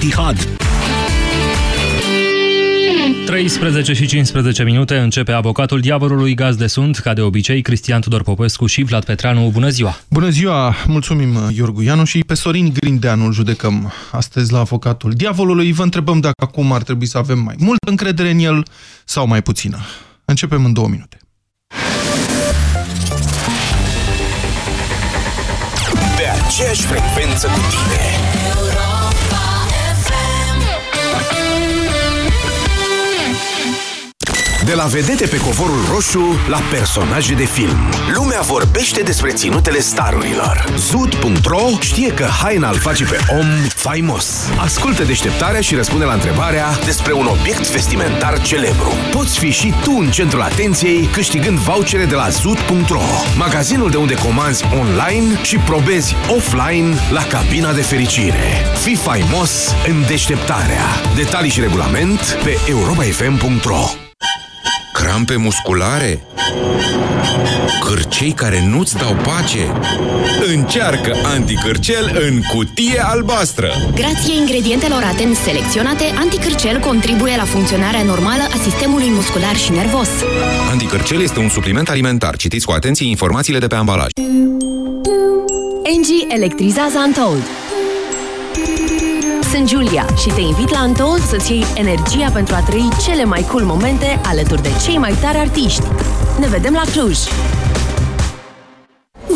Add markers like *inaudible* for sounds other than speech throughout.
Etihad. 13 și 15 minute începe avocatul diavolului gaz de sunt, ca de obicei, Cristian Tudor Popescu și Vlad Petreanu. Bună ziua! Bună ziua! Mulțumim, Iorgu Ianu și pe Sorin Grindeanu îl judecăm astăzi la avocatul diavolului. Vă întrebăm dacă acum ar trebui să avem mai multă încredere în el sau mai puțină. Începem în două minute. Pe aceeași frecvență cu tine. De la vedete pe covorul roșu la personaje de film. Lumea vorbește despre ținutele starurilor. Zud.ro știe că haina îl face pe om faimos. Ascultă deșteptarea și răspunde la întrebarea despre un obiect vestimentar celebru. Poți fi și tu în centrul atenției câștigând vouchere de la Zud.ro, magazinul de unde comanzi online și probezi offline la cabina de fericire. Fii faimos în deșteptarea. Detalii și regulament pe europafm.ro Crampe musculare? Cârcei care nu-ți dau pace? Încearcă anticârcel în cutie albastră! Grație ingredientelor atent selecționate, anticârcel contribuie la funcționarea normală a sistemului muscular și nervos. Anticârcel este un supliment alimentar. Citiți cu atenție informațiile de pe ambalaj. Engie electrizează Untold. Sunt Julia și te invit la Untold să-ți iei energia pentru a trăi cele mai cool momente alături de cei mai tari artiști. Ne vedem la Cluj!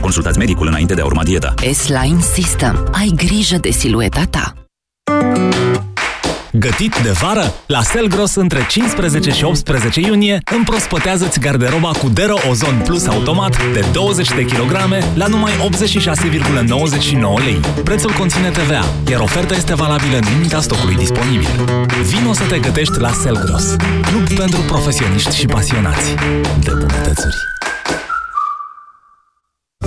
Consultați medicul înainte de a urma dieta. S-Line System. Ai grijă de silueta ta. Gătit de vară? La Selgros între 15 și 18 iunie împrospătează-ți garderoba cu Dero Ozon Plus automat de 20 de kg la numai 86,99 lei. Prețul conține TVA, iar oferta este valabilă în limita stocului disponibil. Vino să te gătești la Selgros. Club pentru profesioniști și pasionați de bunătățuri.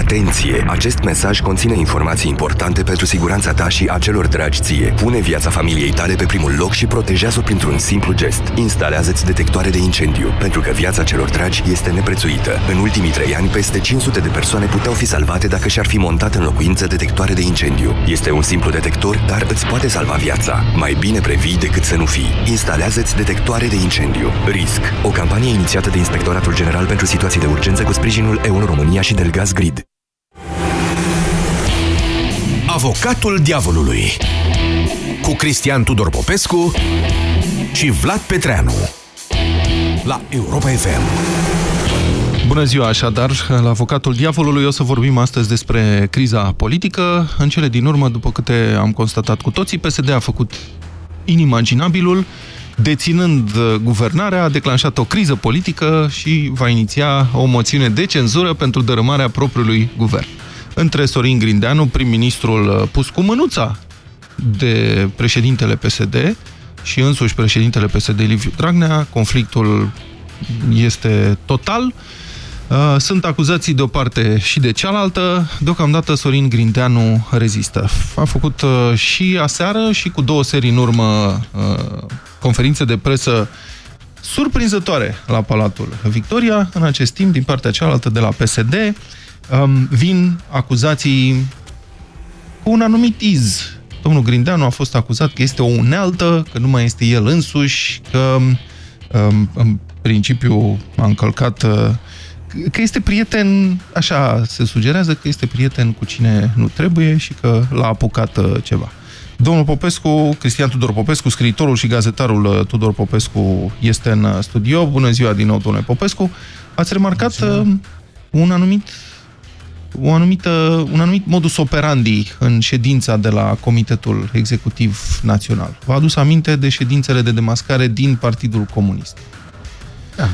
Atenție! Acest mesaj conține informații importante pentru siguranța ta și a celor dragi ție. Pune viața familiei tale pe primul loc și protejează-o printr-un simplu gest. Instalează-ți detectoare de incendiu, pentru că viața celor dragi este neprețuită. În ultimii trei ani, peste 500 de persoane puteau fi salvate dacă și-ar fi montat în locuință detectoare de incendiu. Este un simplu detector, dar îți poate salva viața. Mai bine previi decât să nu fii. Instalează-ți detectoare de incendiu. RISC. O campanie inițiată de Inspectoratul General pentru Situații de Urgență cu sprijinul EU România și Delgaz Grid. Avocatul diavolului cu Cristian Tudor Popescu și Vlad Petreanu la Europa FM. Bună ziua, așadar, la Avocatul Diavolului o să vorbim astăzi despre criza politică. În cele din urmă, după câte am constatat cu toții, PSD a făcut inimaginabilul, deținând guvernarea, a declanșat o criză politică și va iniția o moțiune de cenzură pentru dărâmarea propriului guvern între Sorin Grindeanu, prim-ministrul pus cu mânuța de președintele PSD și însuși președintele PSD Liviu Dragnea. Conflictul este total. Sunt acuzații de o parte și de cealaltă. Deocamdată Sorin Grindeanu rezistă. A făcut și aseară și cu două serii în urmă conferințe de presă surprinzătoare la Palatul Victoria. În acest timp, din partea cealaltă de la PSD, um, vin acuzații cu un anumit iz. Domnul Grindeanu a fost acuzat că este o unealtă, că nu mai este el însuși, că um, în principiu a încălcat uh, că este prieten, așa se sugerează, că este prieten cu cine nu trebuie și că l-a apucat uh, ceva. Domnul Popescu, Cristian Tudor Popescu, scriitorul și gazetarul uh, Tudor Popescu este în studio. Bună ziua din nou, domnule Popescu. Ați remarcat un anumit o anumită, un anumit modus operandi în ședința de la Comitetul Executiv Național. V-a adus aminte de ședințele de demascare din Partidul Comunist. Da.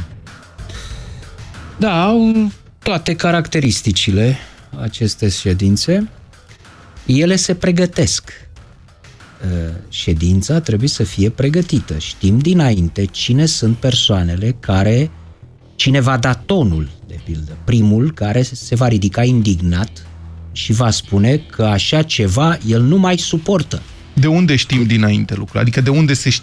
Da, au toate caracteristicile aceste ședințe. Ele se pregătesc. Uh, ședința trebuie să fie pregătită. Știm dinainte cine sunt persoanele care, cine va da tonul, de pildă. Primul care se va ridica indignat și va spune că așa ceva el nu mai suportă. De unde știm dinainte lucrul? Adică de unde se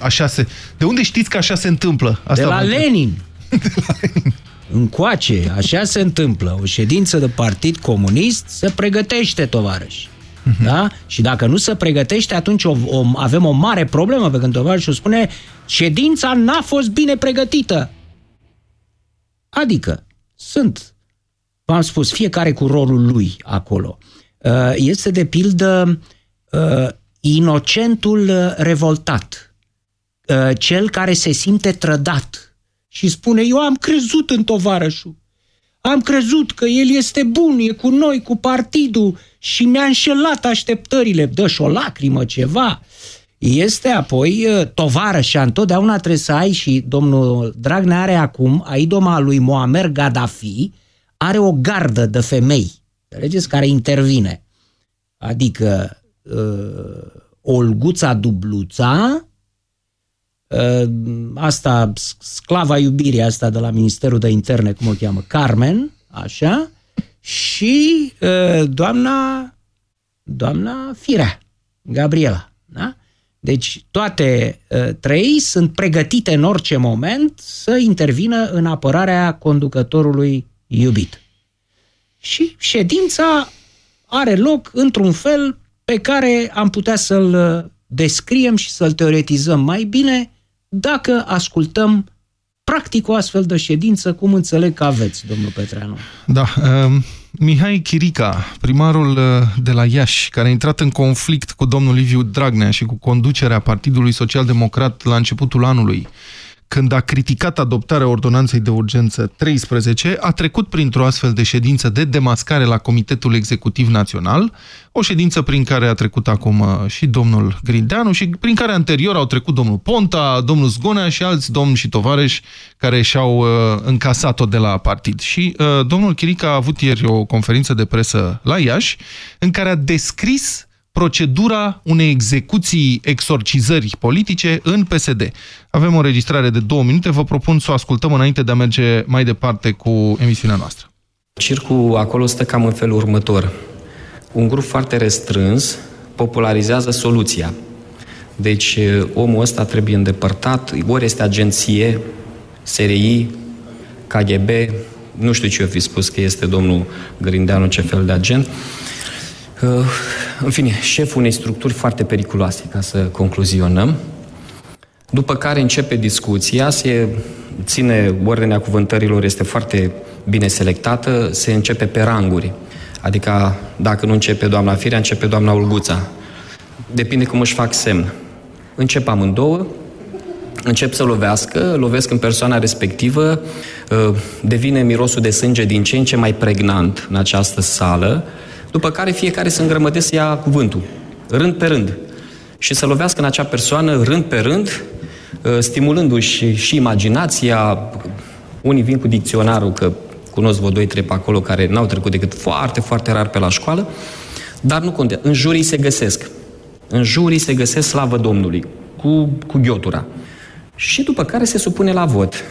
așa se de unde știți că așa se întâmplă? Asta de la Lenin. *laughs* de la Lenin. Încoace, așa se întâmplă. O ședință de partid comunist se pregătește, tovarăși. Uh-huh. Da? Și dacă nu se pregătește, atunci o, o, avem o mare problemă, pe când tovarășul spune ședința n-a fost bine pregătită. Adică, sunt, v-am spus, fiecare cu rolul lui acolo. Uh, este de pildă uh, inocentul revoltat, uh, cel care se simte trădat și spune, eu am crezut în tovarășul, am crezut că el este bun, e cu noi, cu partidul și mi-a înșelat așteptările, dă și o lacrimă, ceva. Este apoi tovarășa, întotdeauna trebuie să ai și domnul Dragnea are acum, a idoma lui Moamer Gaddafi, are o gardă de femei, înțelegeți, care intervine. Adică uh, Olguța Dubluța, uh, asta, sclava iubirii asta de la Ministerul de Interne, cum o cheamă, Carmen, așa, și uh, doamna, doamna Firea, Gabriela, da? Deci toate uh, trei sunt pregătite în orice moment să intervină în apărarea conducătorului iubit. Și ședința are loc într-un fel pe care am putea să-l uh, descriem și să-l teoretizăm mai bine dacă ascultăm practic o astfel de ședință, cum înțeleg că aveți, domnul Petreanu. Da, uh, Mihai Chirica, primarul uh, de la Iași, care a intrat în conflict cu domnul Liviu Dragnea și cu conducerea Partidului Social Democrat la începutul anului, când a criticat adoptarea ordonanței de urgență 13, a trecut printr-o astfel de ședință de demascare la Comitetul Executiv Național, o ședință prin care a trecut acum uh, și domnul Grindeanu și prin care anterior au trecut domnul Ponta, domnul Zgonea și alți domni și tovareși care și-au uh, încasat-o de la partid. Și uh, domnul Chirica a avut ieri o conferință de presă la Iași, în care a descris procedura unei execuții, exorcizări politice în PSD. Avem o registrare de două minute, vă propun să o ascultăm înainte de a merge mai departe cu emisiunea noastră. Circul acolo stă cam în felul următor. Un grup foarte restrâns popularizează soluția. Deci omul ăsta trebuie îndepărtat, ori este agenție, SRI, KGB, nu știu ce eu fi spus că este domnul Grindeanu, ce fel de agent, în fine, șeful unei structuri foarte periculoase, ca să concluzionăm, după care începe discuția, se ține, ordinea cuvântărilor este foarte bine selectată, se începe pe ranguri. Adică, dacă nu începe doamna Firea, începe doamna Ulguța. Depinde cum își fac semn. Încep amândouă, încep să lovească, lovesc în persoana respectivă, devine mirosul de sânge din ce în ce mai pregnant în această sală, după care fiecare să îngrămădesc să ia cuvântul, rând pe rând, și să lovească în acea persoană rând pe rând, ă, stimulându-și și imaginația. Unii vin cu dicționarul, că cunosc vă doi, trei pe acolo, care n-au trecut decât foarte, foarte rar pe la școală, dar nu contează. În jurii se găsesc. În jurii se găsesc slavă Domnului, cu, cu ghiotura. Și după care se supune la vot.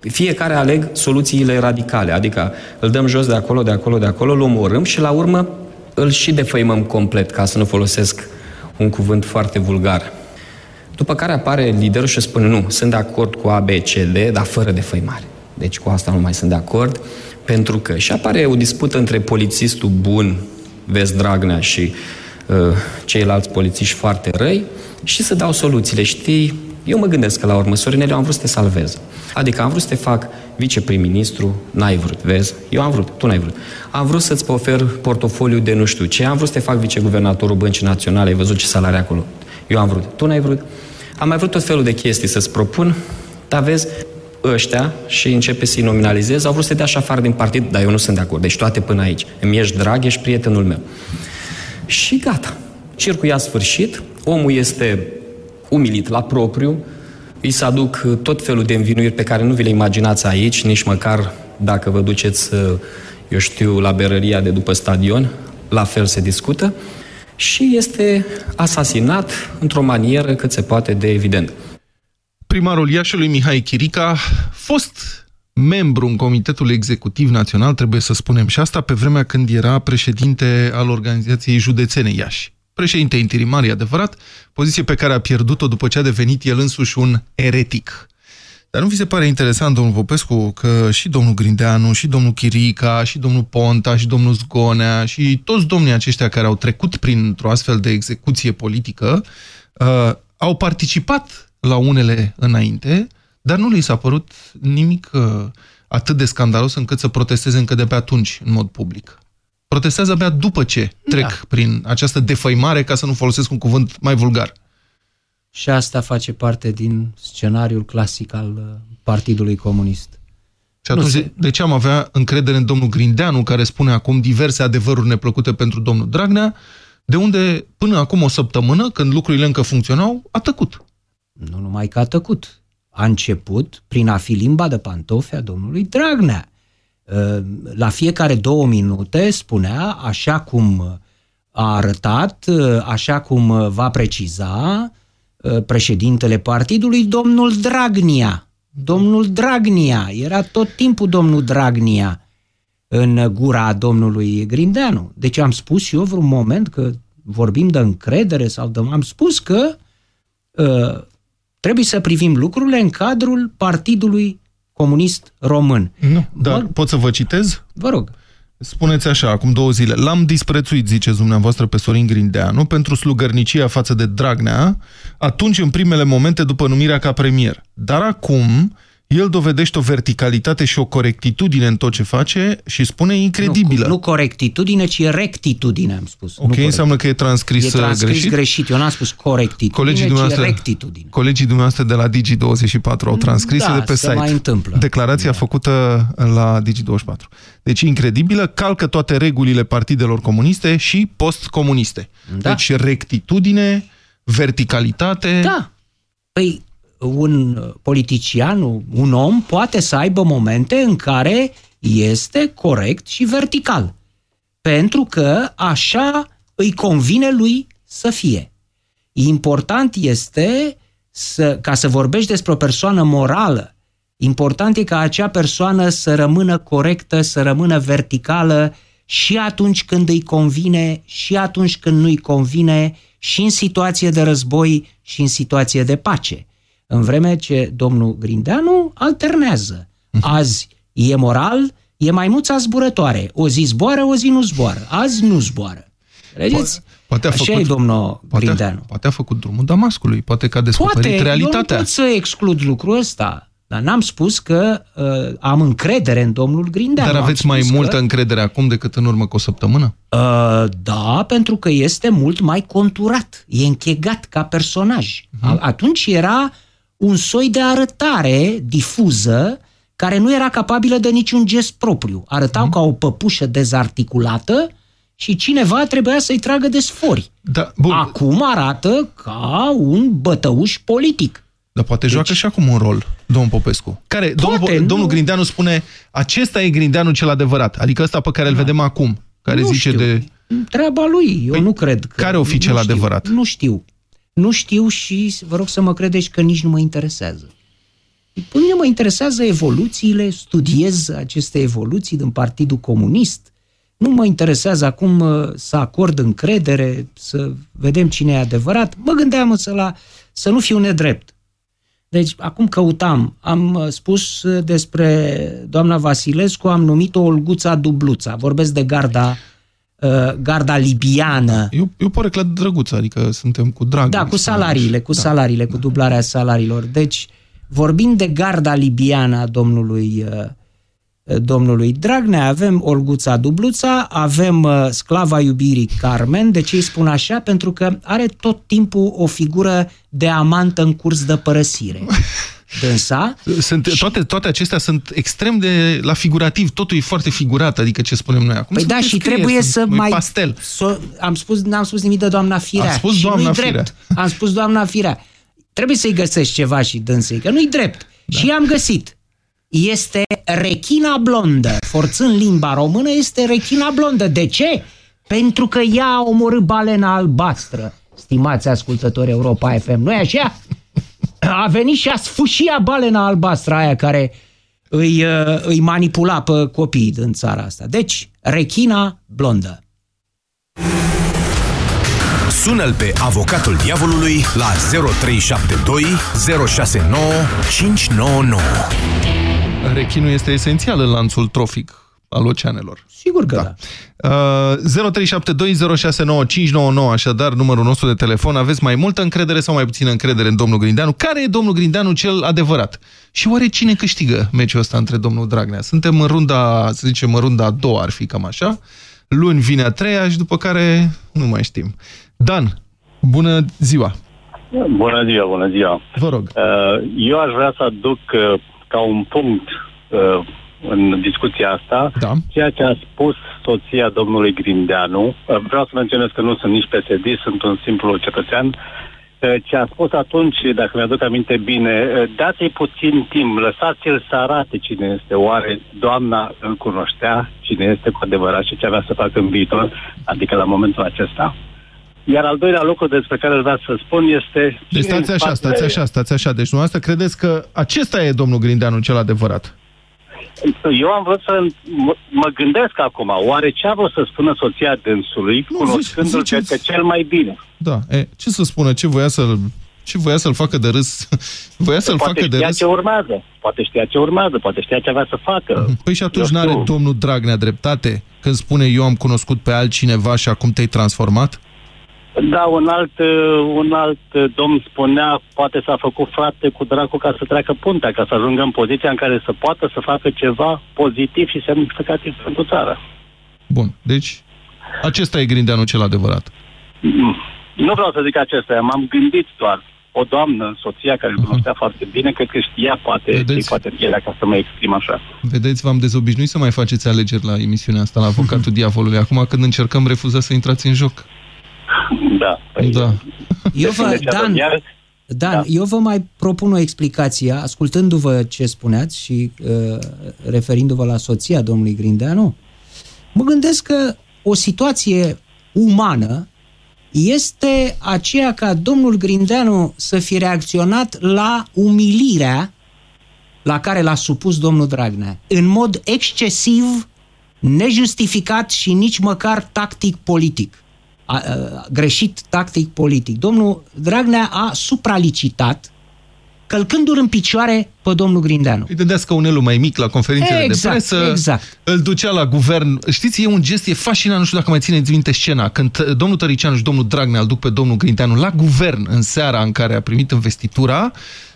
Fiecare aleg soluțiile radicale, adică îl dăm jos de acolo, de acolo, de acolo, îl omorâm și la urmă îl și defăimăm complet, ca să nu folosesc un cuvânt foarte vulgar. După care apare liderul și spune, nu, sunt de acord cu A, B, C, D, dar fără defăimare. Deci cu asta nu mai sunt de acord, pentru că și apare o dispută între polițistul bun, vezi Dragnea, și uh, ceilalți polițiști foarte răi și să dau soluțiile. Știi, eu mă gândesc că la urmă, Sorinele, am vrut să te salvez. Adică am vrut să te fac viceprim-ministru, n-ai vrut, vezi? Eu am vrut, tu n-ai vrut. Am vrut să-ți ofer portofoliu de nu știu ce, am vrut să te fac viceguvernatorul Băncii Naționale, ai văzut ce salarii acolo. Eu am vrut, tu n-ai vrut. Am mai vrut tot felul de chestii să-ți propun, dar vezi, ăștia și începe să-i nominalizeze, au vrut să dea și afară din partid, dar eu nu sunt de acord. Deci toate până aici. Îmi ești drag, ești prietenul meu. Și gata. Circul i-a sfârșit, omul este umilit la propriu, îi se aduc tot felul de învinuiri pe care nu vi le imaginați aici, nici măcar dacă vă duceți, eu știu, la berăria de după stadion, la fel se discută și este asasinat într-o manieră cât se poate de evident. Primarul Iașului, Mihai Chirica, fost membru în Comitetul Executiv Național, trebuie să spunem și asta, pe vremea când era președinte al organizației județene Iași. Președinte interimar, e adevărat, poziție pe care a pierdut-o după ce a devenit el însuși un eretic. Dar nu vi se pare interesant, domnul Popescu, că și domnul Grindeanu, și domnul Chirica, și domnul Ponta, și domnul Zgonea, și toți domnii aceștia care au trecut printr-o astfel de execuție politică, uh, au participat la unele înainte, dar nu li s-a părut nimic uh, atât de scandalos încât să protesteze încă de pe atunci, în mod public. Protestează abia după ce trec da. prin această defăimare, ca să nu folosesc un cuvânt mai vulgar. Și asta face parte din scenariul clasic al uh, Partidului Comunist. Și atunci, se... de ce am avea încredere în domnul Grindeanu, care spune acum diverse adevăruri neplăcute pentru domnul Dragnea, de unde până acum o săptămână, când lucrurile încă funcționau, a tăcut. Nu numai că a tăcut. A început prin a fi limba de pantofi a domnului Dragnea. Uh, la fiecare două minute spunea, așa cum a arătat, uh, așa cum va preciza, Uh, președintele partidului, domnul Dragnia. Domnul Dragnia. Era tot timpul domnul Dragnia în gura domnului Grindeanu. Deci am spus eu vreun moment că vorbim de încredere sau de... Am spus că uh, trebuie să privim lucrurile în cadrul Partidului Comunist Român. Nu, dar pot să vă citez? Vă rog. Spuneți așa, acum două zile, l-am disprețuit, ziceți dumneavoastră, pe Sorin Grindeanu, pentru slugărnicia față de Dragnea, atunci în primele momente după numirea ca premier. Dar acum el dovedește o verticalitate și o corectitudine în tot ce face și spune incredibilă. Nu, nu corectitudine, ci rectitudine, am spus. Ok, nu înseamnă că e transcris, e transcris greșit? greșit. Eu n-am spus corectitudine, colegii dumneavoastră, ci rectitudine. Colegii dumneavoastră de la Digi24 au transcris da, de pe site. mai întâmplă. Declarația da. făcută la Digi24. Deci incredibilă, calcă toate regulile partidelor comuniste și postcomuniste. Da. Deci rectitudine, verticalitate... Da. Păi un politician, un om, poate să aibă momente în care este corect și vertical. Pentru că așa îi convine lui să fie. Important este să, ca să vorbești despre o persoană morală, important e ca acea persoană să rămână corectă, să rămână verticală și atunci când îi convine, și atunci când nu îi convine, și în situație de război, și în situație de pace în vreme ce domnul Grindeanu alternează. Mhm. *laughs* Azi e moral, e maimuța zburătoare. O zi zboară, o zi nu zboară. Azi nu zboară. Vedeți? Poate a făcut, Așa e, domnul poate, Grindeanu. Poate a făcut drumul Damascului, poate că a descoperit poate, realitatea. eu nu pot să exclud lucrul ăsta. Dar n-am spus că uh, am încredere în domnul Grindeanu. Dar aveți mai multă că... încredere acum decât în urmă cu o săptămână? Uh, da, pentru că este mult mai conturat. E închegat ca personaj. Uh-huh. Atunci era un soi de arătare difuză care nu era capabilă de niciun gest propriu. Arătau mm. ca o păpușă dezarticulată și cineva trebuia să-i tragă de sfori. Da, bun. Acum arată ca un bătăuș politic. Dar poate deci... joacă și acum un rol, domnul Popescu. Care, poate, domnul, domnul Grindeanu spune, acesta e Grindeanu cel adevărat, adică ăsta pe care da. îl vedem acum, care nu zice știu. de... Treaba lui, eu păi, nu cred că... Care o fi cel adevărat? Nu știu. Nu știu și vă rog să mă credeți că nici nu mă interesează. Pe mine mă interesează evoluțiile, studiez aceste evoluții din Partidul Comunist. Nu mă interesează acum uh, să acord încredere, să vedem cine e adevărat. Mă gândeam să, la, să nu fiu nedrept. Deci, acum căutam, am uh, spus uh, despre doamna Vasilescu, am numit-o Olguța Dubluța. Vorbesc de garda uh, garda libiană. Eu, eu pare drăguță, adică suntem cu drag. Da, cu salariile, cu da. salariile, cu dublarea salariilor. Deci, vorbind de garda libiană a domnului, uh, domnului Dragnea, avem Olguța Dubluța, avem uh, sclava iubirii Carmen. De ce îi spun așa? Pentru că are tot timpul o figură de amantă în curs de părăsire. *laughs* dânsa. Sunt, și... toate, toate acestea sunt extrem de la figurativ, totul e foarte figurat, adică ce spunem noi acum. Păi da, și trebuie să mai... Pastel. So, am spus, n-am spus nimic de doamna Firea. Am spus doamna Firea. Drept. Am spus doamna Firea. Trebuie să-i găsești ceva și dânsei, că nu-i drept. Da. Și am găsit. Este rechina blondă. Forțând limba română, este rechina blondă. De ce? Pentru că ea a omorât balena albastră. Stimați ascultători Europa FM, nu-i așa? A venit și a sfâșia balena albastră aia care îi, uh, îi manipula pe copiii din țara asta. Deci, rechina blondă. Sună-l pe avocatul diavolului la 0372 069 599. Rechinul este esențial în lanțul trofic al oceanelor. Sigur că da. Uh, 0372069599, așadar numărul nostru de telefon. Aveți mai multă încredere sau mai puțină încredere în domnul Grindeanu? Care e domnul Grindeanu cel adevărat? Și oare cine câștigă meciul ăsta între domnul Dragnea? Suntem în runda, să zicem, în runda a doua, ar fi cam așa. Luni vine a treia și după care nu mai știm. Dan, bună ziua! Bună ziua, bună ziua! Vă rog. Uh, eu aș vrea să aduc uh, ca un punct uh, în discuția asta da. ceea ce a spus soția domnului Grindeanu. Vreau să menționez că nu sunt nici PSD, sunt un simplu cetățean. Ce a spus atunci, dacă mi-aduc aminte bine, dați-i puțin timp, lăsați-l să arate cine este. Oare doamna îl cunoștea, cine este cu adevărat și ce avea să facă în viitor, adică la momentul acesta? Iar al doilea lucru despre care vreau să spun este... Deci stați așa, stați așa, stați așa. Deci nu asta credeți că acesta e domnul Grindeanu cel adevărat? Eu am vrut să mă gândesc acum, oare ce a vrut să spună soția dânsului, cunoscându-l pe cel mai bine? Da, e, ce să spună, ce voia să-l ce voia să-l facă de râs? *laughs* voia să-l facă de râs? ce urmează, poate știa ce urmează, poate știa ce avea să facă. Păi și atunci n-are domnul Dragnea dreptate când spune eu am cunoscut pe altcineva și acum te-ai transformat? Da, un alt, un alt domn spunea, poate s-a făcut frate cu dracu ca să treacă puntea, ca să ajungă în poziția în care să poată să facă ceva pozitiv și semnificativ pentru țară. Bun, deci acesta e Grindeanu cel adevărat. Mm. Nu vreau să zic acesta, m-am gândit doar. O doamnă, soția care îl cunoștea foarte bine, cred că știa poate ce poate pielea ca să mă exprim așa. Vedeți, v-am dezobișnuit să mai faceți alegeri la emisiunea asta, la Avocatul *laughs* Diavolului. Acum când încercăm, refuzați să intrați în joc. Da. Păi, da. Eu vă, Dan, Dan da. eu vă mai propun o explicație, ascultându-vă ce spuneați și uh, referindu-vă la soția domnului Grindeanu, mă gândesc că o situație umană este aceea ca domnul Grindeanu să fi reacționat la umilirea la care l-a supus domnul Dragnea, în mod excesiv, nejustificat și nici măcar tactic politic a, a, greșit tactic politic. Domnul Dragnea a supralicitat călcându-l în picioare pe domnul Grindeanu. Îi dădea scaunelul mai mic la conferințele exact, de presă, exact. îl ducea la guvern. Știți, e un gest, e fascinant, nu știu dacă mai țineți minte scena, când domnul Tăricianu și domnul Dragnea îl duc pe domnul Grindeanu la guvern în seara în care a primit investitura,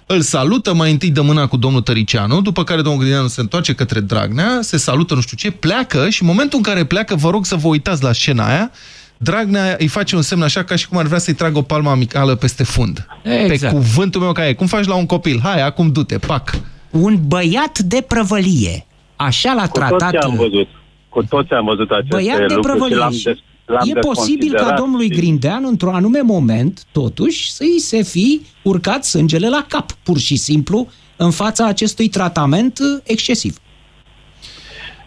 îl salută mai întâi de mâna cu domnul Tăricianu, după care domnul Grindeanu se întoarce către Dragnea, se salută nu știu ce, pleacă și în momentul în care pleacă, vă rog să vă uitați la scena aia, Dragnea îi face un semn așa ca și cum ar vrea să-i tragă o palmă amicală peste fund. Exact. Pe cuvântul meu ca e. Cum faci la un copil? Hai, acum du-te, pac. Un băiat de prăvălie. Așa l-a Cu tratat... toți am văzut. Cu toți am văzut aceste Băiat de lucruri prăvălie. și l-am Și des, l-am E posibil ca desconsiderat domnului și- Grindeanu, într-un anume moment, totuși, să-i se fi urcat sângele la cap, pur și simplu, în fața acestui tratament uh, excesiv.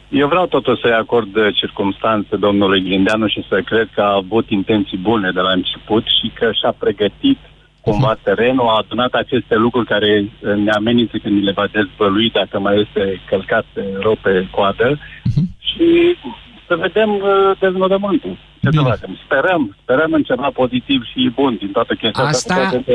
Eu vreau totuși să-i acord uh, circumstanțe domnului Grindeanu și să cred că a avut intenții bune de la început și că și-a pregătit cumva terenul, a adunat aceste lucruri care uh, ne amenință când ni le va dezvălui dacă mai este călcat pe rău pe coadă și să vedem uh, deznodământul. Ce să facem? Sperăm, sperăm în ceva pozitiv și bun din toată chestia Asta- cu toate că-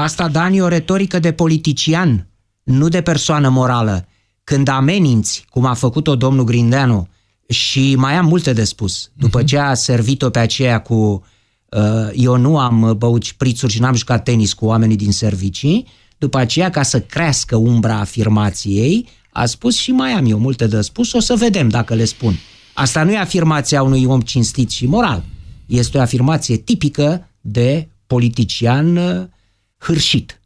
Asta, Dani, e o retorică de politician, nu de persoană morală. Când ameninți, cum a făcut-o domnul Grindeanu, și mai am multe de spus, după ce a servit-o pe aceea cu uh, eu nu am băut șprițuri și n-am jucat tenis cu oamenii din servicii, după aceea, ca să crească umbra afirmației, a spus și mai am eu multe de spus, o să vedem dacă le spun. Asta nu e afirmația unui om cinstit și moral. Este o afirmație tipică de politician uh, hârșit.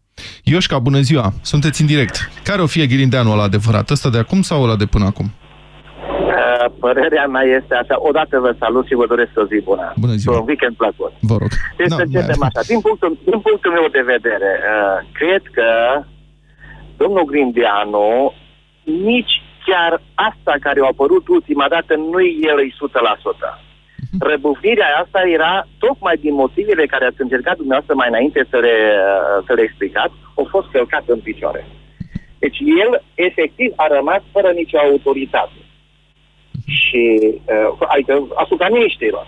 Ioșca, bună ziua! Sunteți în direct. Care o fie Ghirindeanu ăla adevărat? Ăsta de acum sau ăla de până acum? Uh, Părerea mea este așa. Odată vă salut și vă doresc o zi bună. Bună ziua. Un weekend plăcut. Vă rog. Deci să începem așa. Din punctul, din punctul meu de vedere, uh, cred că domnul Grindeanu nici chiar asta care a apărut ultima dată nu-i el 100%. *laughs* Răbufnirea asta era tocmai din motivele care ați încercat dumneavoastră mai înainte să le, uh, să le explicați, au fost călcat în picioare. Deci el efectiv a rămas fără nicio autoritate. Și, uh, adică asupra miniștrilor.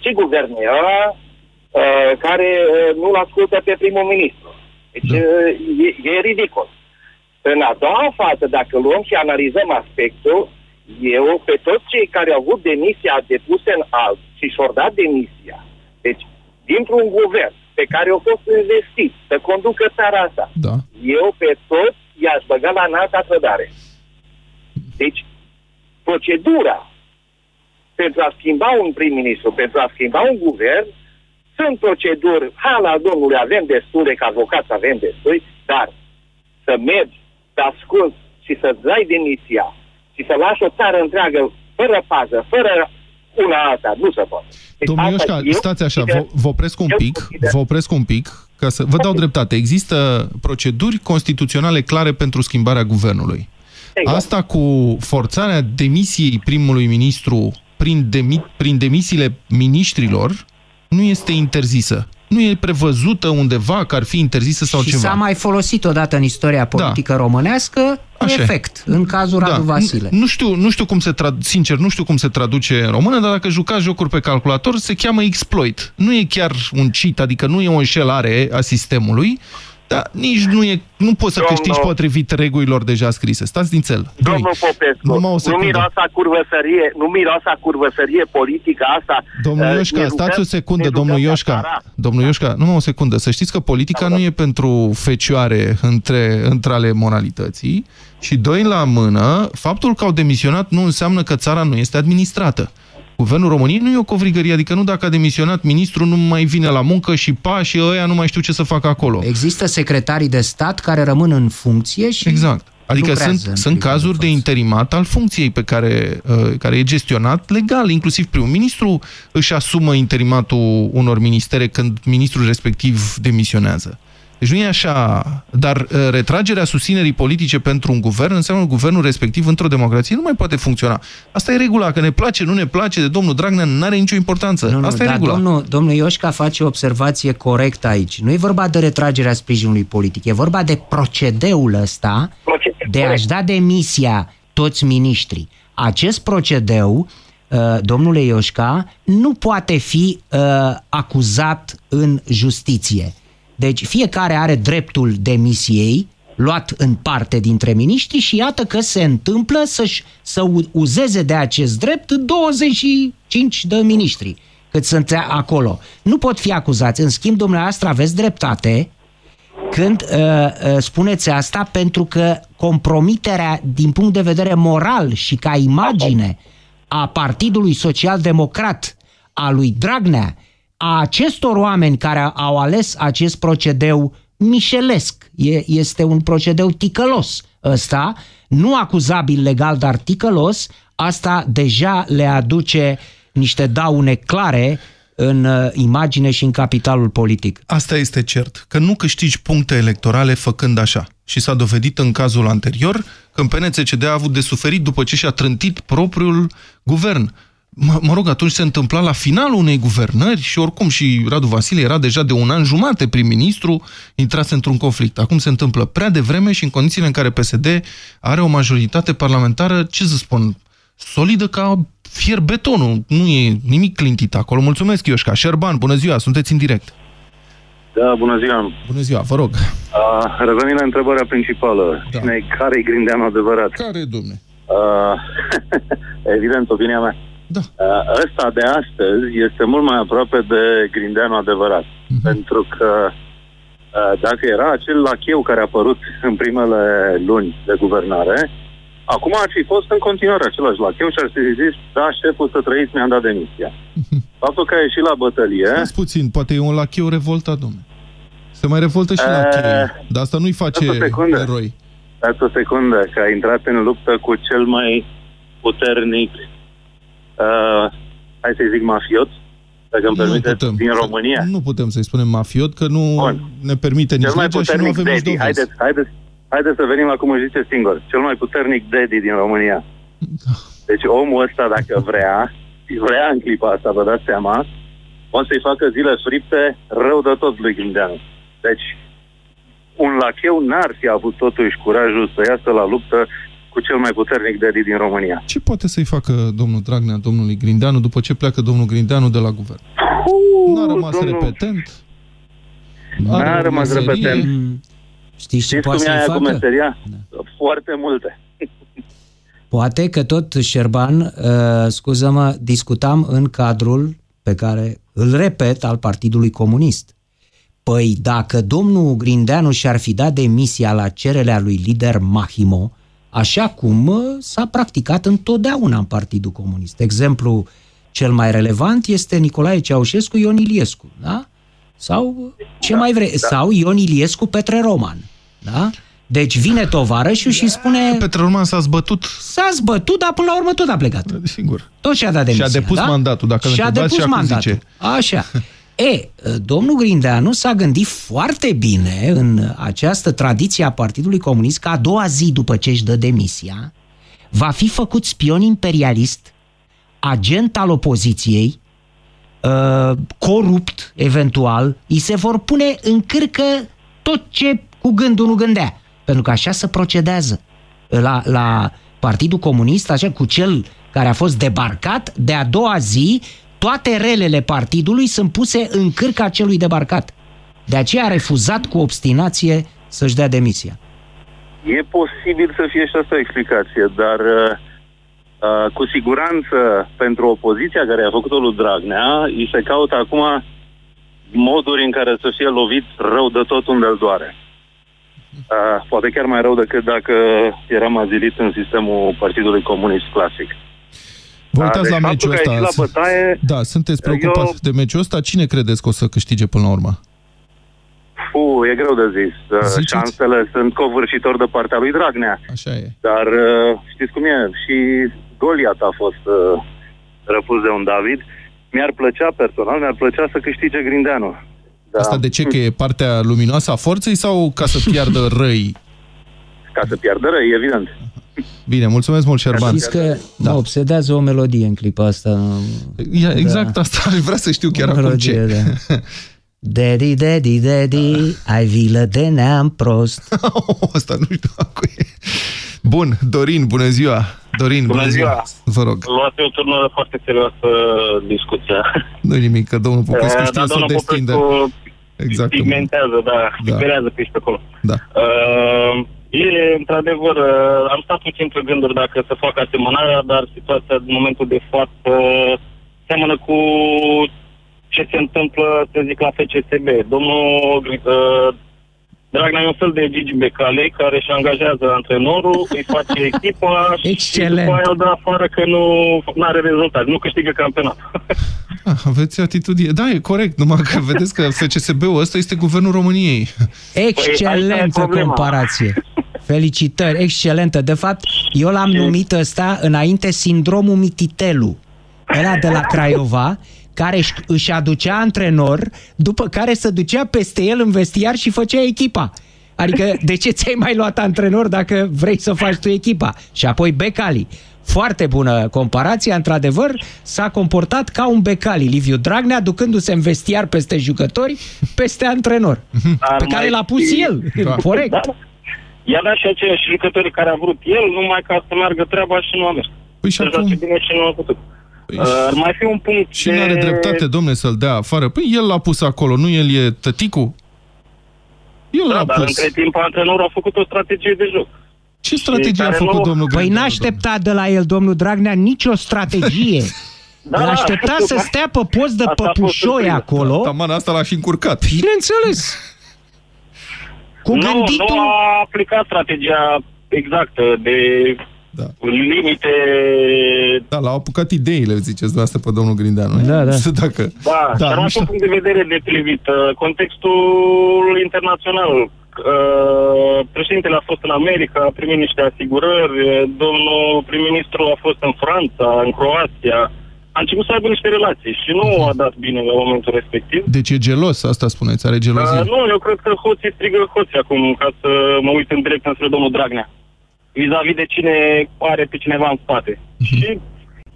Ce guvern e ăla uh, care uh, nu-l ascultă pe primul ministru? Deci da. uh, e, e ridicol. În a doua fază, dacă luăm și analizăm aspectul, eu, pe toți cei care au avut demisia depuse în alt și și-au dat demisia, deci, dintr-un guvern pe care au fost investit să conducă țara asta, da. eu pe toți i-aș băga la înalta trădare. Deci, procedura pentru a schimba un prim-ministru, pentru a schimba un guvern, sunt proceduri, hala domnului, avem destule, ca avocați avem destui, dar să mergi, să asculți și să-ți dai demisia și să lași o țară întreagă fără pază, fără una alta, nu se poate. Deci Domnul Ioșca, eu, stați așa, vă, vă opresc un pic, consider- vă opresc un pic, ca să vă dau dreptate. Există proceduri constituționale clare pentru schimbarea guvernului. Exact. Asta cu forțarea demisiei primului ministru prin, demi, prin demisiile miniștrilor nu este interzisă. Nu e prevăzută undeva că ar fi interzisă sau și ceva. s-a mai folosit odată în istoria politică da. românească în Așa e. efect, în cazul Radu Vasile. Nu știu, nu știu cum se trad- sincer, nu știu cum se traduce în română, dar dacă jucați jocuri pe calculator, se cheamă exploit. Nu e chiar un cheat, adică nu e o înșelare a sistemului, dar nici nu e nu poți să Domnul- câștigi potrivit regulilor deja scrise. Stați din cel. Doi. Domnul Popescu, Numai o nu secundă. miroasa curvăsărie, nu miroasa curvăsărie politică asta. Domnul uh, Ioșca, ne stați rugăm- o secundă, ne rugăm domnul ca Ioșca. țara. Domnul Ioșca, numai o secundă. Să știți că politica nu e pentru fecioare între, între ale moralității și doi la mână, faptul că au demisionat nu înseamnă că țara nu este administrată. Guvernul României nu e o covrigărie, adică nu dacă a demisionat ministrul nu mai vine la muncă și pa și ăia nu mai știu ce să facă acolo. Există secretarii de stat care rămân în funcție și Exact. Adică lucrează sunt, în sunt primul cazuri de interimat al funcției pe care, uh, care e gestionat legal, inclusiv primul ministru își asumă interimatul unor ministere când ministrul respectiv demisionează. Deci nu e așa, dar uh, retragerea susținerii politice pentru un guvern înseamnă că guvernul respectiv într-o democrație nu mai poate funcționa. Asta e regula, că ne place, nu ne place de domnul Dragnea, nu are nicio importanță. Nu, nu, Asta e dar regula. domnul, domnul Ioșca face o observație corectă aici. Nu e vorba de retragerea sprijinului politic, e vorba de procedeul ăsta de a-și da demisia toți miniștrii. Acest procedeu, uh, domnule Ioșca, nu poate fi uh, acuzat în justiție. Deci fiecare are dreptul demisiei, luat în parte dintre miniștri și iată că se întâmplă să-și, să u- uzeze de acest drept 25 de miniștri cât sunt acolo. Nu pot fi acuzați. În schimb, dumneavoastră aveți dreptate când uh, uh, spuneți asta pentru că compromiterea din punct de vedere moral și ca imagine a Partidului Social Democrat, a lui Dragnea, a acestor oameni care au ales acest procedeu mișelesc. E, este un procedeu ticălos ăsta, nu acuzabil legal, dar ticălos, asta deja le aduce niște daune clare în uh, imagine și în capitalul politic. Asta este cert, că nu câștigi puncte electorale făcând așa. Și s-a dovedit în cazul anterior când PNCCD a avut de suferit după ce și-a trântit propriul guvern. Mă, mă rog, atunci se întâmpla la finalul unei guvernări și oricum și Radu Vasile era deja de un an jumate prim-ministru, intrase într-un conflict. Acum se întâmplă prea devreme și în condițiile în care PSD are o majoritate parlamentară, ce să spun, solidă ca fier betonul. Nu e nimic clintit acolo. Mulțumesc, Ioșca. Șerban, bună ziua, sunteți în direct. Da, bună ziua. Bună ziua, vă rog. Uh, revenind la întrebarea principală. Da. Cine care e Grindeanu adevărat? Care, domne? Uh, *laughs* evident, opinia mea. Da. Uh, ăsta de astăzi este mult mai aproape de Grindeanu adevărat. Mhm. Pentru că uh, dacă era acel lacheu care a apărut în primele luni de guvernare, acum ar fi fost în continuare același lacheu și ar fi zis, da, șeful să trăiți, mi-am dat demisia. Faptul că a ieșit la bătălie... Stați puțin, poate e un lacheu revoltat, domne. Se mai revoltă și la Eh, chei. Dar asta nu-i face Dați o secundă. eroi. Dați o secundă, că a intrat în luptă cu cel mai puternic, uh, hai să zic mafiot, dacă îmi permiteți, din România. Nu putem să-i spunem mafiot, că nu ne permite nici Cel mai legea și nu puternic avem nici daddy, dovezi. haideți, haideți, haideți să venim la cum își zice singur, cel mai puternic daddy din România. *laughs* Deci omul ăsta, dacă vrea, vrea în clipa asta, vă dați seama, o să-i facă zile fripte rău de tot lui Grindeanu. Deci, un lacheu n-ar fi avut totuși curajul să iasă la luptă cu cel mai puternic daddy din România. Ce poate să-i facă domnul Dragnea, domnului Grindeanu, după ce pleacă domnul Grindeanu de la guvern? N-a rămas domnul- repetent? N-a Are o rămas meserie? repetent. Știți ce Știți poate cum e să-i aia cu facă? meseria? Foarte multe. Poate că tot, Șerban, uh, scuză-mă, discutam în cadrul pe care îl repet al Partidului Comunist. Păi dacă domnul Grindeanu și-ar fi dat demisia la cererea lui lider Mahimo, așa cum uh, s-a practicat întotdeauna în Partidul Comunist. Exemplu cel mai relevant este Nicolae Ceaușescu, Ion Iliescu, da? Sau uh, ce mai vrei? da. Sau Ion Iliescu, Petre Roman, da? Deci vine tovarășul și spune... Petre Roman s-a zbătut. S-a zbătut, dar până la urmă tot a plecat. Sigur. Tot și-a dat demisia, Și-a depus da? mandatul, dacă îl Și-a întrebați depus și acum mandatul. zice. Așa. *laughs* E, domnul Grindeanu s-a gândit foarte bine în această tradiție a Partidului Comunist că a doua zi după ce își dă demisia va fi făcut spion imperialist, agent al opoziției, uh, corupt eventual, îi se vor pune în cârcă tot ce cu gândul nu gândea. Pentru că așa se procedează la, la Partidul Comunist, așa cu cel care a fost debarcat, de a doua zi, toate relele partidului sunt puse în cârca celui debarcat. De aceea a refuzat cu obstinație să-și dea demisia. E posibil să fie și asta o explicație, dar uh, uh, cu siguranță pentru opoziția care a făcut-o lui Dragnea, îi se caută acum moduri în care să fie lovit rău de tot unde îl doare. Uh, poate chiar mai rău decât dacă eram azilit în sistemul Partidului Comunist Clasic. Vă Da, uitați deci la faptul meciul că a ăsta. ieșit la bătaie, Da, sunteți preocupat eu- de meciul ăsta. Cine credeți că o să câștige până la urmă? Fu, e greu de zis. Uh, Șansele sunt covârșitor de partea lui Dragnea. Așa e. Dar uh, știți cum e? Și Goliat a fost uh, răpus de un David. Mi-ar plăcea personal, mi-ar plăcea să câștige Grindeanu. Da. Asta de ce? Că e partea luminoasă a forței sau ca să *laughs* piardă răi? Ca să piardă răi, evident. Bine, mulțumesc mult, Șerban. Știți că da. mă obsedează o melodie în clipa asta. Ia, exact asta *laughs* aș vrea să știu chiar O acum melodie, ce. Da. *laughs* Daddy, daddy, daddy, ai vilă de neam prost. *laughs* Asta nu știu cu e. Bun, Dorin, bună ziua. Dorin, bună, Bună ziua. Vă rog. Luați o turnă foarte serioasă discuția. nu nimic, că domnul Popescu Eh, știe dar să o domnul destindă. Popescu Exact. Pigmentează, da, Da. pigmentează pe aici pe acolo. Da. Uh, e, într-adevăr, uh, am stat puțin pe gânduri dacă să fac asemănarea, dar situația din momentul de față seamănă cu ce se întâmplă, să zic, la FCSB. Domnul uh, Dragnea e un fel de Gigi Becali care își angajează antrenorul, îi face echipa *laughs* și Excelent. după aia îl dă afară că nu are rezultat, nu câștigă campionatul. *laughs* Ah, aveți atitudine. Da, e corect, numai că vedeți că FCSB-ul ăsta este Guvernul României. *laughs* Excelentă comparație. Felicitări, excelentă. De fapt, eu l-am numit ăsta înainte sindromul mititelu. Era de la Craiova, care își- își aducea antrenor, după care se ducea peste el în vestiar și făcea echipa. Adică, de ce ți-ai mai luat antrenor dacă vrei să faci tu echipa? Și apoi Becali. Foarte bună comparație, într-adevăr, s-a comportat ca un Becali, Liviu Dragnea, ducându-se în vestiar peste jucători, peste antrenor, Ar pe care mai l-a pus fi- el, corect. Da. I-a dat și aceiași jucători care a vrut el, numai ca să meargă treaba și nu a mers. Păi și Să acum- joace bine și nu a putut. Păi Uh, ar mai fi un punct Și de... nu are dreptate, domne, să-l dea afară. Păi el l-a pus acolo, nu el e tăticul? El Da, l-a dar pus. între timp antrenorul a făcut o strategie de joc. Ce strategie a care făcut nu- domnul Păi Grindeanu, n-aștepta de la el, domnul Dragnea, nicio strategie. *laughs* Da, Îl aștepta să stea pe post de Asta a fost păpușoi surpriză. acolo. Taman asta l-a și încurcat. Bineînțeles. Cu nu, gânditul... nu a aplicat strategia exactă de Da. limite... Da, l-au apucat ideile, ziceți dumneavoastră pe domnul Grindeanu. Da, da. Dacă... Da, Da, dar nu am știu. un punct de vedere deprivit. Uh, Contextul internațional. Uh, Președintele a fost în America, a primit niște asigurări, uh, domnul prim-ministru a fost în Franța, în Croația. A început să aibă niște relații și nu a dat bine la momentul respectiv. Deci e gelos, asta spuneți, are gelozie. Uh, nu, eu cred că hoții strigă hoții acum, ca să mă uit în direct înspre domnul Dragnea. Vis-a-vis de cine are pe cineva în spate. Și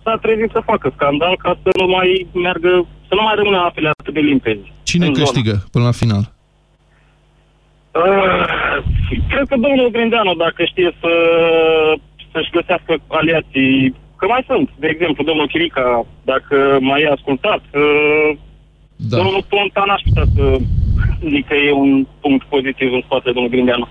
s-a trezit să facă scandal ca să nu mai meargă, să nu mai rămână apele atât de limpezi. Cine în zonă. câștigă până la final? Uh, cred că domnul Grindeanu, dacă știe să, să-și găsească aliații, că mai sunt, de exemplu, domnul Chirica, dacă mai e ascultat, uh, da. domnul Ponta n-aș putea să zic *laughs* că e un punct pozitiv în spatele domnului Grindeanu.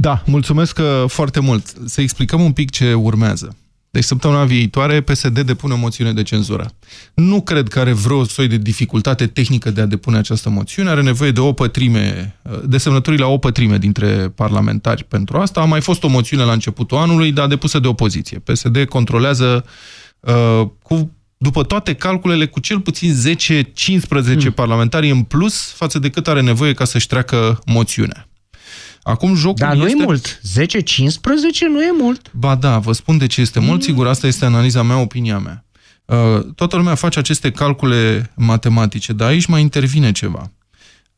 Da, mulțumesc uh, foarte mult. Să explicăm un pic ce urmează. Deci săptămâna viitoare PSD depune o moțiune de cenzură. Nu cred că are vreo soi de dificultate tehnică de a depune această moțiune. Are nevoie de o pătrime, uh, de semnături la o pătrime dintre parlamentari pentru asta. A mai fost o moțiune la începutul anului, dar depusă de opoziție. PSD controlează uh, cu după toate calculele, cu cel puțin 10-15 parlamentari în plus față de cât are nevoie ca să-și treacă moțiunea. Acum jocul Dar nu este... e mult. 10-15 nu e mult. Ba da, vă spun de ce este mult, sigur, asta este analiza mea, opinia mea. Uh, Toată lumea face aceste calcule matematice, dar aici mai intervine ceva.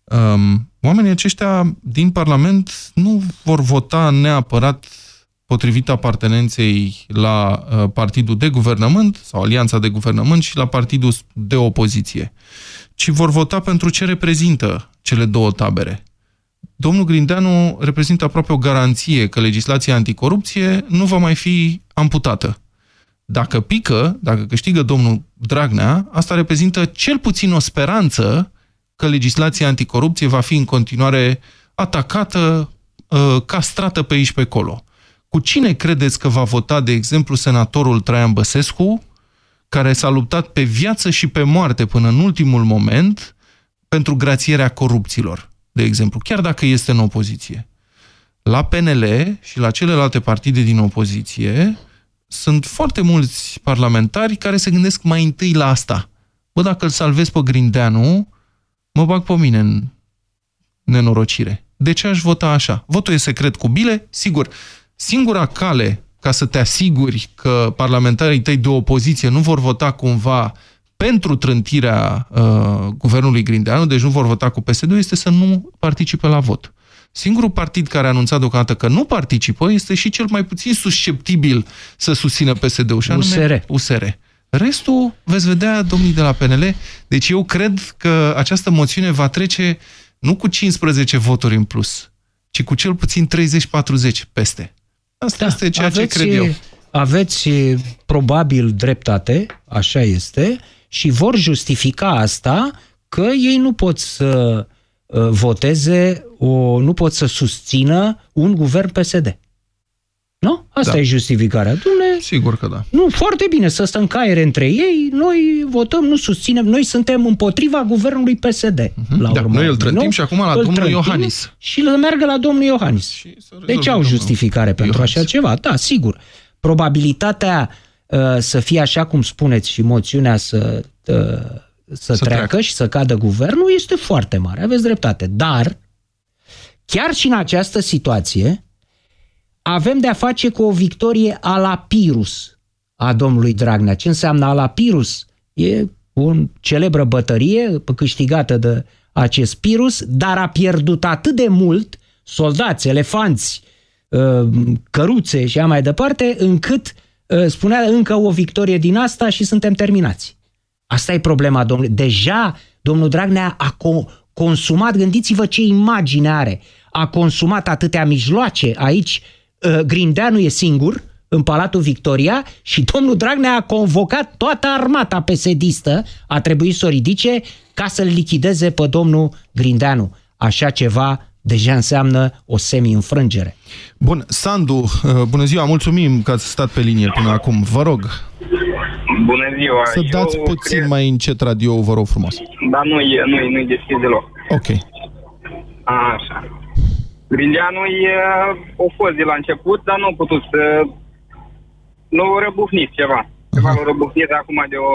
Um, Oamenii aceștia din Parlament nu vor vota neapărat potrivit apartenenței la uh, partidul de guvernământ sau alianța de guvernământ și la partidul de opoziție, ci vor vota pentru ce reprezintă cele două tabere. Domnul Grindeanu reprezintă aproape o garanție că legislația anticorupție nu va mai fi amputată. Dacă pică, dacă câștigă domnul Dragnea, asta reprezintă cel puțin o speranță că legislația anticorupție va fi în continuare atacată, uh, castrată pe aici pe acolo. Cu cine credeți că va vota, de exemplu, senatorul Traian Băsescu, care s-a luptat pe viață și pe moarte până în ultimul moment pentru grațierea corupților, de exemplu, chiar dacă este în opoziție? La PNL și la celelalte partide din opoziție sunt foarte mulți parlamentari care se gândesc mai întâi la asta. Bă, dacă îl salvez pe Grindeanu, mă bag pe mine în nenorocire. De ce aș vota așa? Votul e secret cu bile? Sigur. Singura cale ca să te asiguri că parlamentarii tăi de opoziție nu vor vota cumva pentru trântirea uh, guvernului Grindeanu, deci nu vor vota cu PSD, este să nu participe la vot. Singurul partid care a anunțat deocamdată că nu participă este și cel mai puțin susceptibil să susțină PSD-ul, și anume USR. USR. Restul veți vedea, domnii de la PNL. Deci eu cred că această moțiune va trece nu cu 15 voturi în plus, ci cu cel puțin 30-40 peste. Asta este ceea ce cred eu. Aveți e, probabil dreptate, așa este, și vor justifica asta că ei nu pot să uh, voteze, o, nu pot să susțină un guvern PSD. Nu? Asta Da. e justificarea. Dumne, Sigur că da. nu, foarte bine, să stăm caiere între ei, noi votăm, nu susținem, noi suntem împotriva guvernului PSD. La Da, urmă, noi îl trântim nu? și acum la Îl domnul trântim Iohannis. Și îl meargă la domnul Iohannis. Deci au justificare pentru așa ceva, da, sigur. Probabilitatea uh, să fie așa cum spuneți și moțiunea să, uh, să, să treacă, treacă și să cadă guvernul este foarte mare, aveți dreptate. Dar, chiar și în această situație, avem de-a face cu o victorie a la Pirus a domnului Dragnea. Ce înseamnă a la Pirus? E o celebră bătărie câștigată de acest Pirus, dar a pierdut atât de mult soldați, elefanți, uh, căruțe și a mai departe, încât uh, spunea încă o victorie din asta și suntem terminați. Asta e problema domnului. Deja domnul Dragnea a co- consumat, gândiți-vă ce imagine are, a consumat atâtea mijloace aici, uh, Grindeanu e singur în Palatul Victoria și domnul Dragnea a convocat toată armata pesedistă, a trebuit să o ridice ca să-l lichideze pe domnul Grindeanu. Așa ceva deja înseamnă o semi-înfrângere. Bun, Sandu, uh, bună ziua, mulțumim că ați stat pe linie până acum. Vă rog Bună ziua! să dați Eu puțin cred- mai încet radio, vă rog frumos. Dar nu e, nu e, nu e deschis deloc. Ok. Așa. Grindeanu e, o fost de la început, dar nu a putut să l-au răbufnit ceva. Ceva l-au răbufnit acum de o...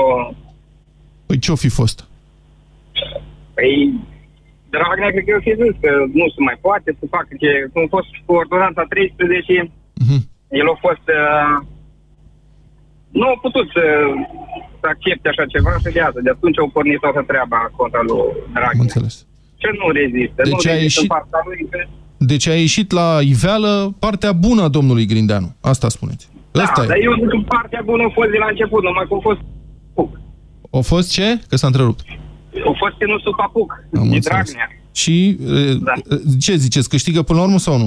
Păi ce-o fi fost? Păi, Dragnea cred că eu fi zis că nu se mai poate să facă ce... Cum a fost cu ordonanța 13, Mhm. el a fost... Uh, nu a putut să, să accepte așa ceva și de asta. De atunci au pornit toată treaba contra lui Dragnea. Am înțeles. Ce nu rezistă? Deci nu a rezistă ieșit- în partea lui că... Deci a ieșit la iveală partea bună a domnului Grindeanu. Asta spuneți. Da, Asta dar e. eu zic că partea bună a fost de la început, numai că a fost A fost ce? Că s-a întrerupt. A fost ținut sub papuc Am de înțeles. Dragnea. Și Da. da. ce ziceți? Câștigă până la urmă sau nu?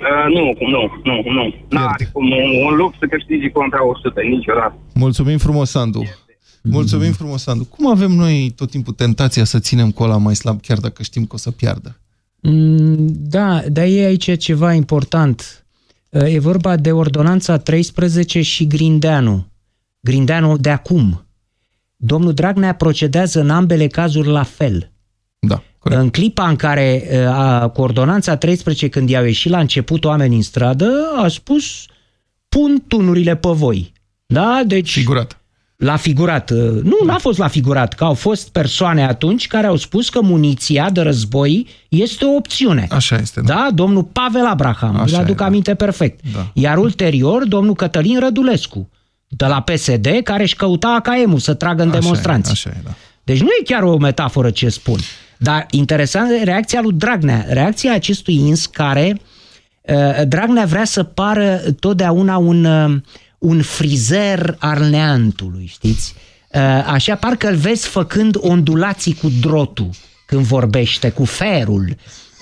Uh, nu, nu, nu, nu. N-are cum un, un lup să câștige contra 100, niciodată. Mulțumim frumos, Sandu. Mulțumim frumos, Sandu. Cum avem noi tot timpul tentația să ținem cola mai slab, chiar dacă știm că o să piardă? Mm, Da, dar e aici ceva important. E vorba de ordonanța 13 și Grindeanu. Grindeanu de acum. Domnul Dragnea procedează în ambele cazuri la fel. Da, În clipa în care, a, cu ordonanța 13, când i-au ieșit la început oameni în stradă, a spus, pun tunurile pe voi. Da? Deci... Figurat. La figurat. Nu, n-a fost la figurat, că au fost persoane atunci care au spus că muniția de război este o opțiune. Așa este, da. da domnul Pavel Abraham, Așa îl aduc e, da. aminte perfect. Da. Iar ulterior, domnul Cătălin Rădulescu, de la PSD, care își căuta AKM-ul să tragă în Așa e, demonstranți. așa e, da. Deci nu e chiar o metaforă ce spun. Dar interesant e reacția lui Dragnea, reacția acestui ins care uh, Dragnea vrea să pară totdeauna un, uh, un frizer arneantului, știți? Uh, așa parcă îl vezi făcând ondulații cu drotul când vorbește, cu ferul.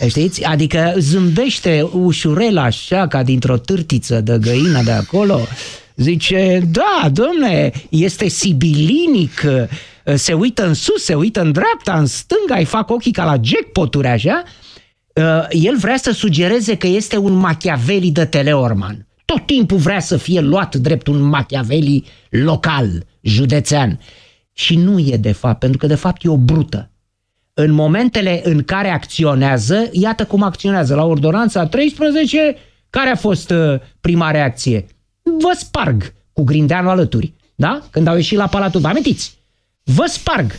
Știți? Adică zâmbește ușurel așa, ca dintr-o târtiță de găină de acolo. Zice, da, domne, este sibilinic, se uită în sus, se uită în dreapta, în stânga, îi fac ochii ca la jackpoturi, așa. Uh, El vrea să sugereze că este un Machiavelli de Teleorman. Tot timpul vrea să fie luat drept un Machiavelli local, județean. Și nu e de fapt, pentru că de fapt e o brută. În momentele în care acționează, iată cum acționează. La ordonanța 13, care a fost uh, prima reacție? Vă sparg cu Grindeanu alături. Da? Când au ieșit la Palatul, vă amintiți? Vă sparg.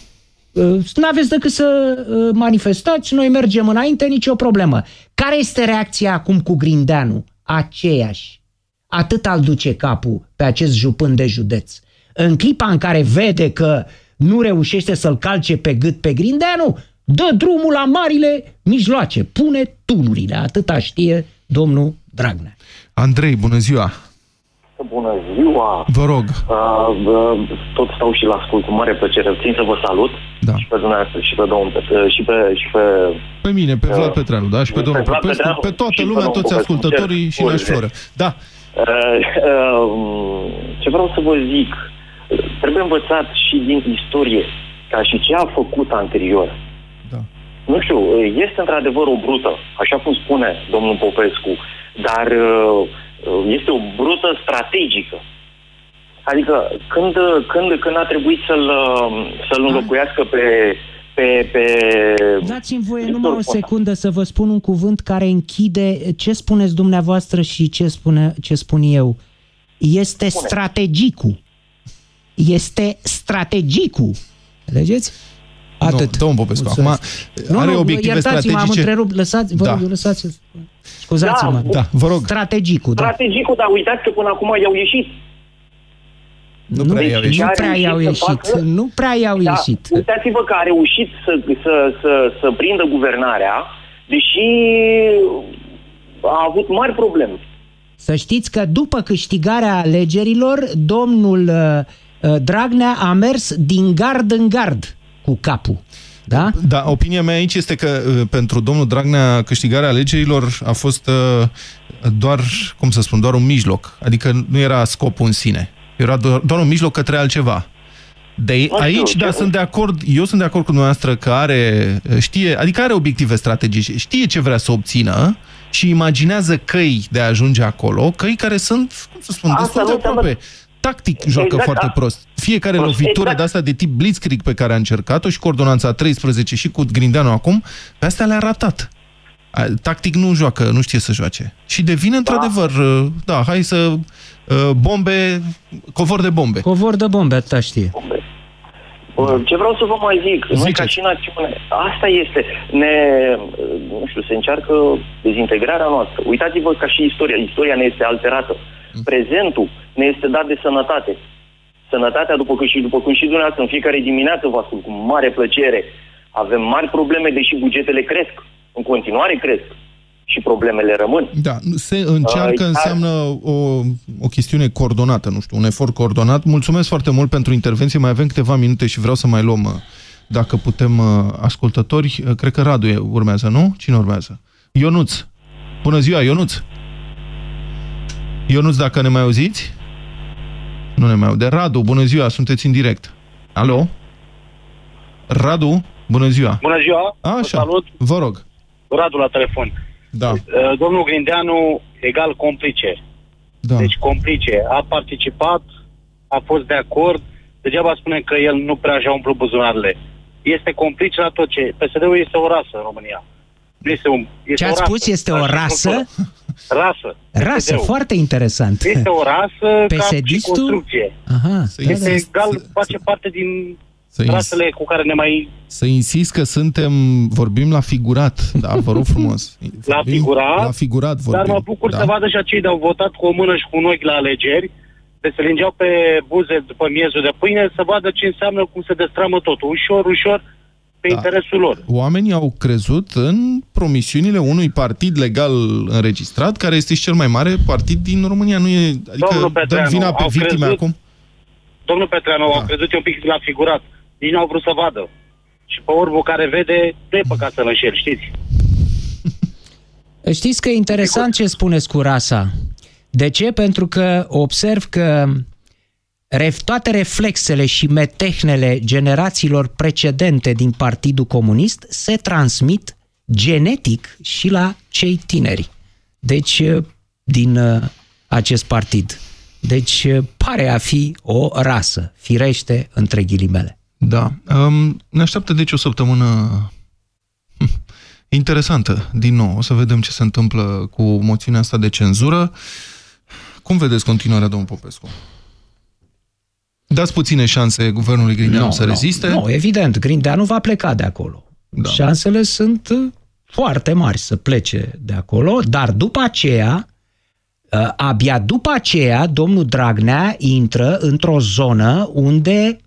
Uh, N-aveți decât să uh, manifestați, noi mergem înainte, nicio problemă. Care este reacția acum cu Grindeanu? Aceeași. Atât al duce capul pe acest jupân de județ. În clipa în care vede că nu reușește să-l calce pe gât pe Grindeanu, dă drumul la marile mijloace, pune tunurile. Atâta știe domnul Dragnea. Andrei, bună ziua! Bună ziua! Vă rog. Uh, uh, tot stau și la ascult cu mare plăcere. Țin să vă salut da. și pe dumneavoastră și pe domnul Pet- uh, și pe, și pe Pe mine, pe Vlad Petreanu, da? Și pe domnul Vlad Popescu, Petreanu pe toată și pe lumea, domnul toți Popescu. ascultătorii Cer și Naș scuze. Floră. Da, Uh, uh, ce vreau să vă zic, trebuie învățat și din istorie, ca și ce a făcut anterior. Da. Nu știu, este într-adevăr o brută, așa cum spune domnul Popescu, dar uh, este o brută strategică. Adică când, când, când a trebuit să-l, să-l înlocuiască pe, pe, pe Dați-mi voie numai o secundă să vă spun un cuvânt care închide ce spuneți dumneavoastră și ce, spune, ce spun eu. Este strategicul. Este strategicul. Înțelegeți? Atât. Domnul Popescu, Mulțumesc. acum are obiective iertați-mă, am strategice. întrerupt, lăsați, vă Da. rog, lăsați Scuzați-mă. Da, vă rog. Strategicul, da. strategicul, dar uitați că până acum i-au ieșit. Nu prea i-au ieșit. Nu prea i-au să ieșit. facă- Nu prea i-au Da, ieșit. Uitați-vă că a reușit să, să, să, să prindă guvernarea, deși a avut mari probleme. Să știți că după câștigarea alegerilor, domnul uh, uh, Dragnea a mers din gard în gard cu capul. Da? Da, opinia mea aici este că uh, pentru domnul Dragnea câștigarea alegerilor a fost uh, doar, cum să spun, doar un mijloc. Adică nu era scopul în sine. Era doar, doar un mijloc către altceva. De știu, aici, da, ce- sunt de acord, eu sunt de acord cu dumneavoastră că are, știe, adică are obiective strategice, știe ce vrea să obțină și imaginează căi de a ajunge acolo, căi care sunt, cum să spun, Asta destul de nu înseamnă- aproape. Tactic joacă Exact, foarte da. prost. Fiecare Prost, lovitură exact. de asta de tip blitzkrieg pe care a încercat-o și cu ordonanța 13 și cu Grindeanu acum, pe astea le-a ratat. A, Tactic nu joacă, nu știe să joace. Și devine într-adevăr, uh, da, hai să uh, bombe, covor de bombe. Covor de bombe, atâta știe. Bă, Ce vreau să vă mai zic, noi Ziceți. ca și națiune, asta este, ne, nu știu, se încearcă dezintegrarea noastră. Uitați-vă ca și istoria, istoria ne este alterată. Prezentul ne este dat de sănătate. Sănătatea, după cum și, după cum și dumneavoastră, în fiecare dimineață vă ascult cu mare plăcere. Avem mari probleme, deși bugetele cresc. În continuare cresc. Și problemele rămân. Da, se încearcă, Uh, înseamnă o, o chestiune coordonată, nu știu, un efort coordonat. Mulțumesc foarte mult pentru intervenție, mai avem câteva minute și vreau să mai luăm, uh, dacă putem, uh, ascultători. Uh, Cred că Radu e- urmează, nu? Cine urmează? Ionuț. Bună ziua, Ionuț. Ionuț, dacă ne mai auziți? Nu ne mai aude. Radu, bună ziua, sunteți în direct. Alo? Radu, bună ziua. Bună ziua! A, Vă Așa, salut! vă rog. Radu la telefon. Da. Uh, Domnul Grindeanu, egal complice. Da. Deci complice. A participat, a fost de acord, degeaba spune că el nu prea și-a umplut buzunarele. Este complice la tot ce... PSD-ul este o rasă în România. Nu este un, este Ce o ați rasă. spus este o Ca și rasă? Cultură. Rasă. Rasă, PSD-ul. foarte interesant. Este o rasă ca și PSD-istul? construcție. Aha, Este egal, face parte din Să ins- rasele cu care ne mai... Să insist că suntem, vorbim la figurat, da, vă rog frumos. *laughs* La Vorbim- figurat, La figurat vorbim. Dar mă bucur da? să vadă și acei de au votat cu o mână și cu un ochi la alegeri, de se lingeau pe buze după miezul de pâine, să vadă ce înseamnă cum se destramă totul. Ușor, ușor, pe Da. interesul lor. Oamenii au crezut în promisiunile unui partid legal înregistrat, care este și cel mai mare partid din România. Nu e, adică Domnul dăm Petreanu, vina pe au victime crezut- acum? Domnul Petreanu da. au crezut un pic la figurat. Nici n-au vrut să vadă. Și pe orbul care vede, nu e păcat să-l înșel, știți? Știți că e interesant ce spuneți cu rasa. De ce? Pentru că observ că ref, toate reflexele și metehnele generațiilor precedente din Partidul Comunist se transmit genetic și la cei tineri. Deci, din uh, acest partid. Deci, uh, pare a fi o rasă, firește, între ghilimele. Da. Um, ne așteaptă deci o săptămână hm, interesantă. Din nou, o să vedem ce se întâmplă cu moțiunea asta de cenzură. Cum vedeți continuarea, domnul Popescu? Dați puține șanse guvernului Grindeanu Nu, să nu, reziste? Nu, evident, Grindeanu va pleca de acolo. Da. Șansele sunt uh, foarte mari să plece de acolo, dar după aceea, uh, abia după aceea, domnul Dragnea intră într-o zonă unde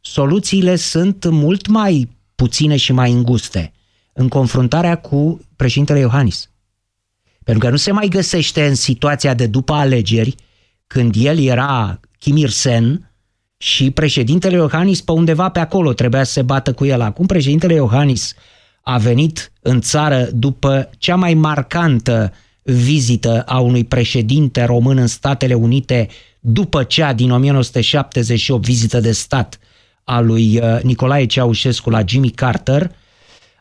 soluțiile sunt mult mai puține și mai înguste în confruntarea cu președintele Iohannis. Pentru că nu se mai găsește în situația de după alegeri, când el era Kim Il-sen și președintele Iohannis pe undeva pe acolo trebuia să se bată cu el. Acum președintele Iohannis a venit în țară după cea mai marcantă vizită a unui președinte român în Statele Unite după cea din 1978, vizită de stat a lui uh, Nicolae Ceaușescu la Jimmy Carter,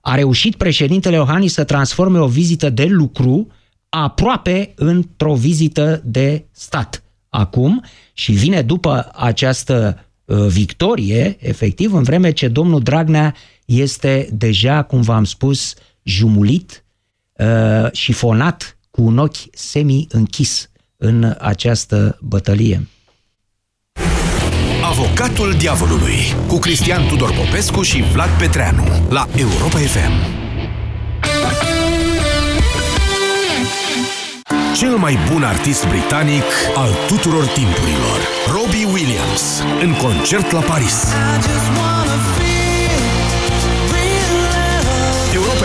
a reușit președintele Iohannis să transforme o vizită de lucru aproape într-o vizită de stat acum și vine după această uh, victorie, efectiv, în vreme ce domnul Dragnea este deja, cum v-am spus, jumulit uh, și fonat cu un ochi semi-închis în această bătălie. Avocatul diavolului cu Cristian Tudor Popescu și Vlad Petreanu la Europa FM. Cel mai bun artist britanic al tuturor timpurilor, Robbie Williams, în concert la Paris.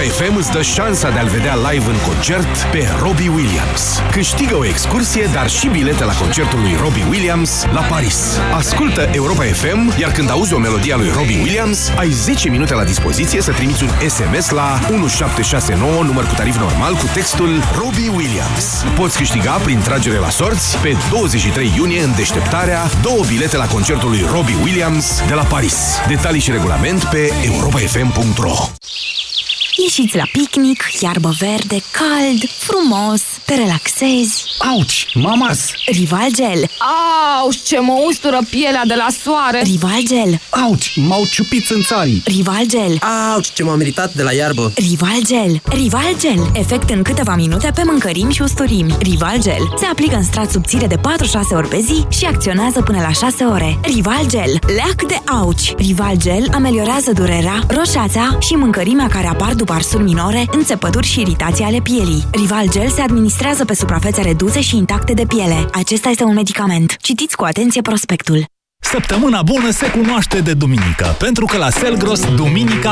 Europa FM îți dă șansa de a-l vedea live în concert pe Robbie Williams. Câștigă o excursie, dar și bilete la concertul lui Robbie Williams la Paris. Ascultă Europa FM, iar când auzi o melodie a lui Robbie Williams, ai 10 minute la dispoziție să trimiți un SMS la 1769, număr cu tarif normal, cu textul Robbie Williams. Poți câștiga prin tragere la sorți pe 23 iunie în deșteptarea două bilete la concertul lui Robbie Williams de la Paris. Detalii și regulament pe europafm.ro Ieșiți la picnic, iarbă verde, cald, frumos, te relaxezi. Auci, mamas! Rival Gel. Au, ce mă ustură pielea de la soare! Rival Gel. Auci, m-au ciupit țânțarii! Rival Gel. Auci, ce m-am meritat de la iarbă! Rival Gel. Rival Gel. Efect în câteva minute pe mâncărimi și usturimi. Rival Gel. Se aplică în strat subțire de 4-6 ori pe zi și acționează până la 6 ore. Rival Gel. Leac de auci. Rival Gel ameliorează durerea, roșața și mâncărimea care apar după arsuri minore, înțepături și iritații ale pielii. Rival Gel se administrează pe suprafețe reduse și intacte de piele. Acesta este un medicament. Citiți cu atenție prospectul. Săptămâna bună se cunoaște de duminică, pentru că la Selgros, duminica